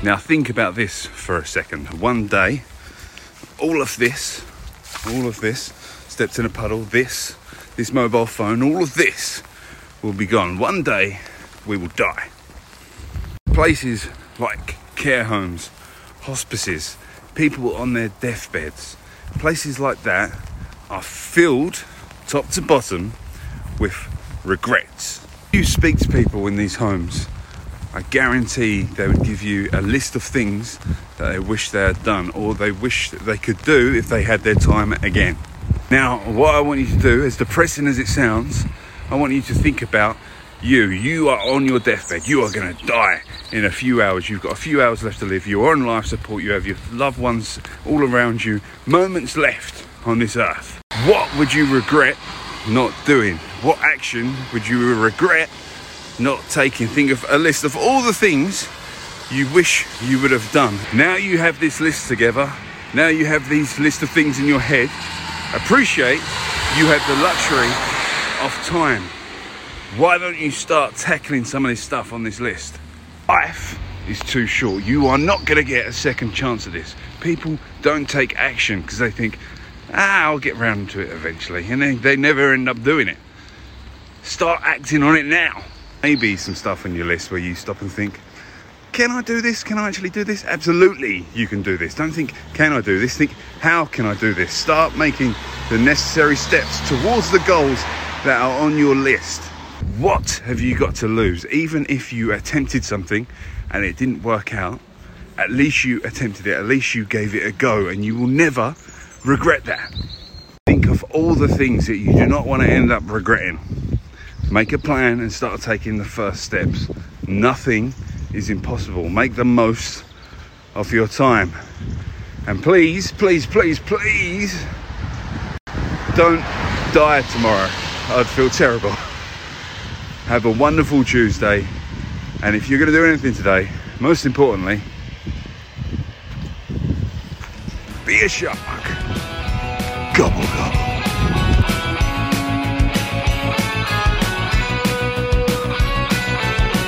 Now think about this for a second. One day, all of this, all of this, steps in a puddle, this, this mobile phone, all of this will be gone. One day, we will die. Places like care homes, hospices, people on their deathbeds, places like that are filled top to bottom with regrets. You speak to people in these homes, I guarantee they would give you a list of things that they wish they had done or they wish they could do if they had their time again. Now, what I want you to do, as depressing as it sounds, I want you to think about you. You are on your deathbed. You are going to die in a few hours. You've got a few hours left to live. You're on life support. You have your loved ones all around you. Moments left on this earth. What would you regret not doing? What action would you regret not taking? Think of a list of all the things you wish you would have done. Now you have this list together. Now you have these list of things in your head. Appreciate you have the luxury of time why don't you start tackling some of this stuff on this list? Life is too short. You are not going to get a second chance at this. People don't take action because they think, ah, I'll get round to it eventually. And then they never end up doing it. Start acting on it now. Maybe some stuff on your list where you stop and think, can I do this? Can I actually do this? Absolutely, you can do this. Don't think, can I do this? Think, how can I do this? Start making the necessary steps towards the goals that are on your list. What have you got to lose? Even if you attempted something and it didn't work out, at least you attempted it, at least you gave it a go, and you will never regret that. Think of all the things that you do not want to end up regretting. Make a plan and start taking the first steps. Nothing is impossible. Make the most of your time. And please, please, please, please don't die tomorrow. I'd feel terrible. Have a wonderful Tuesday. And if you're going to do anything today, most importantly, be a shark. Gobble, gobble.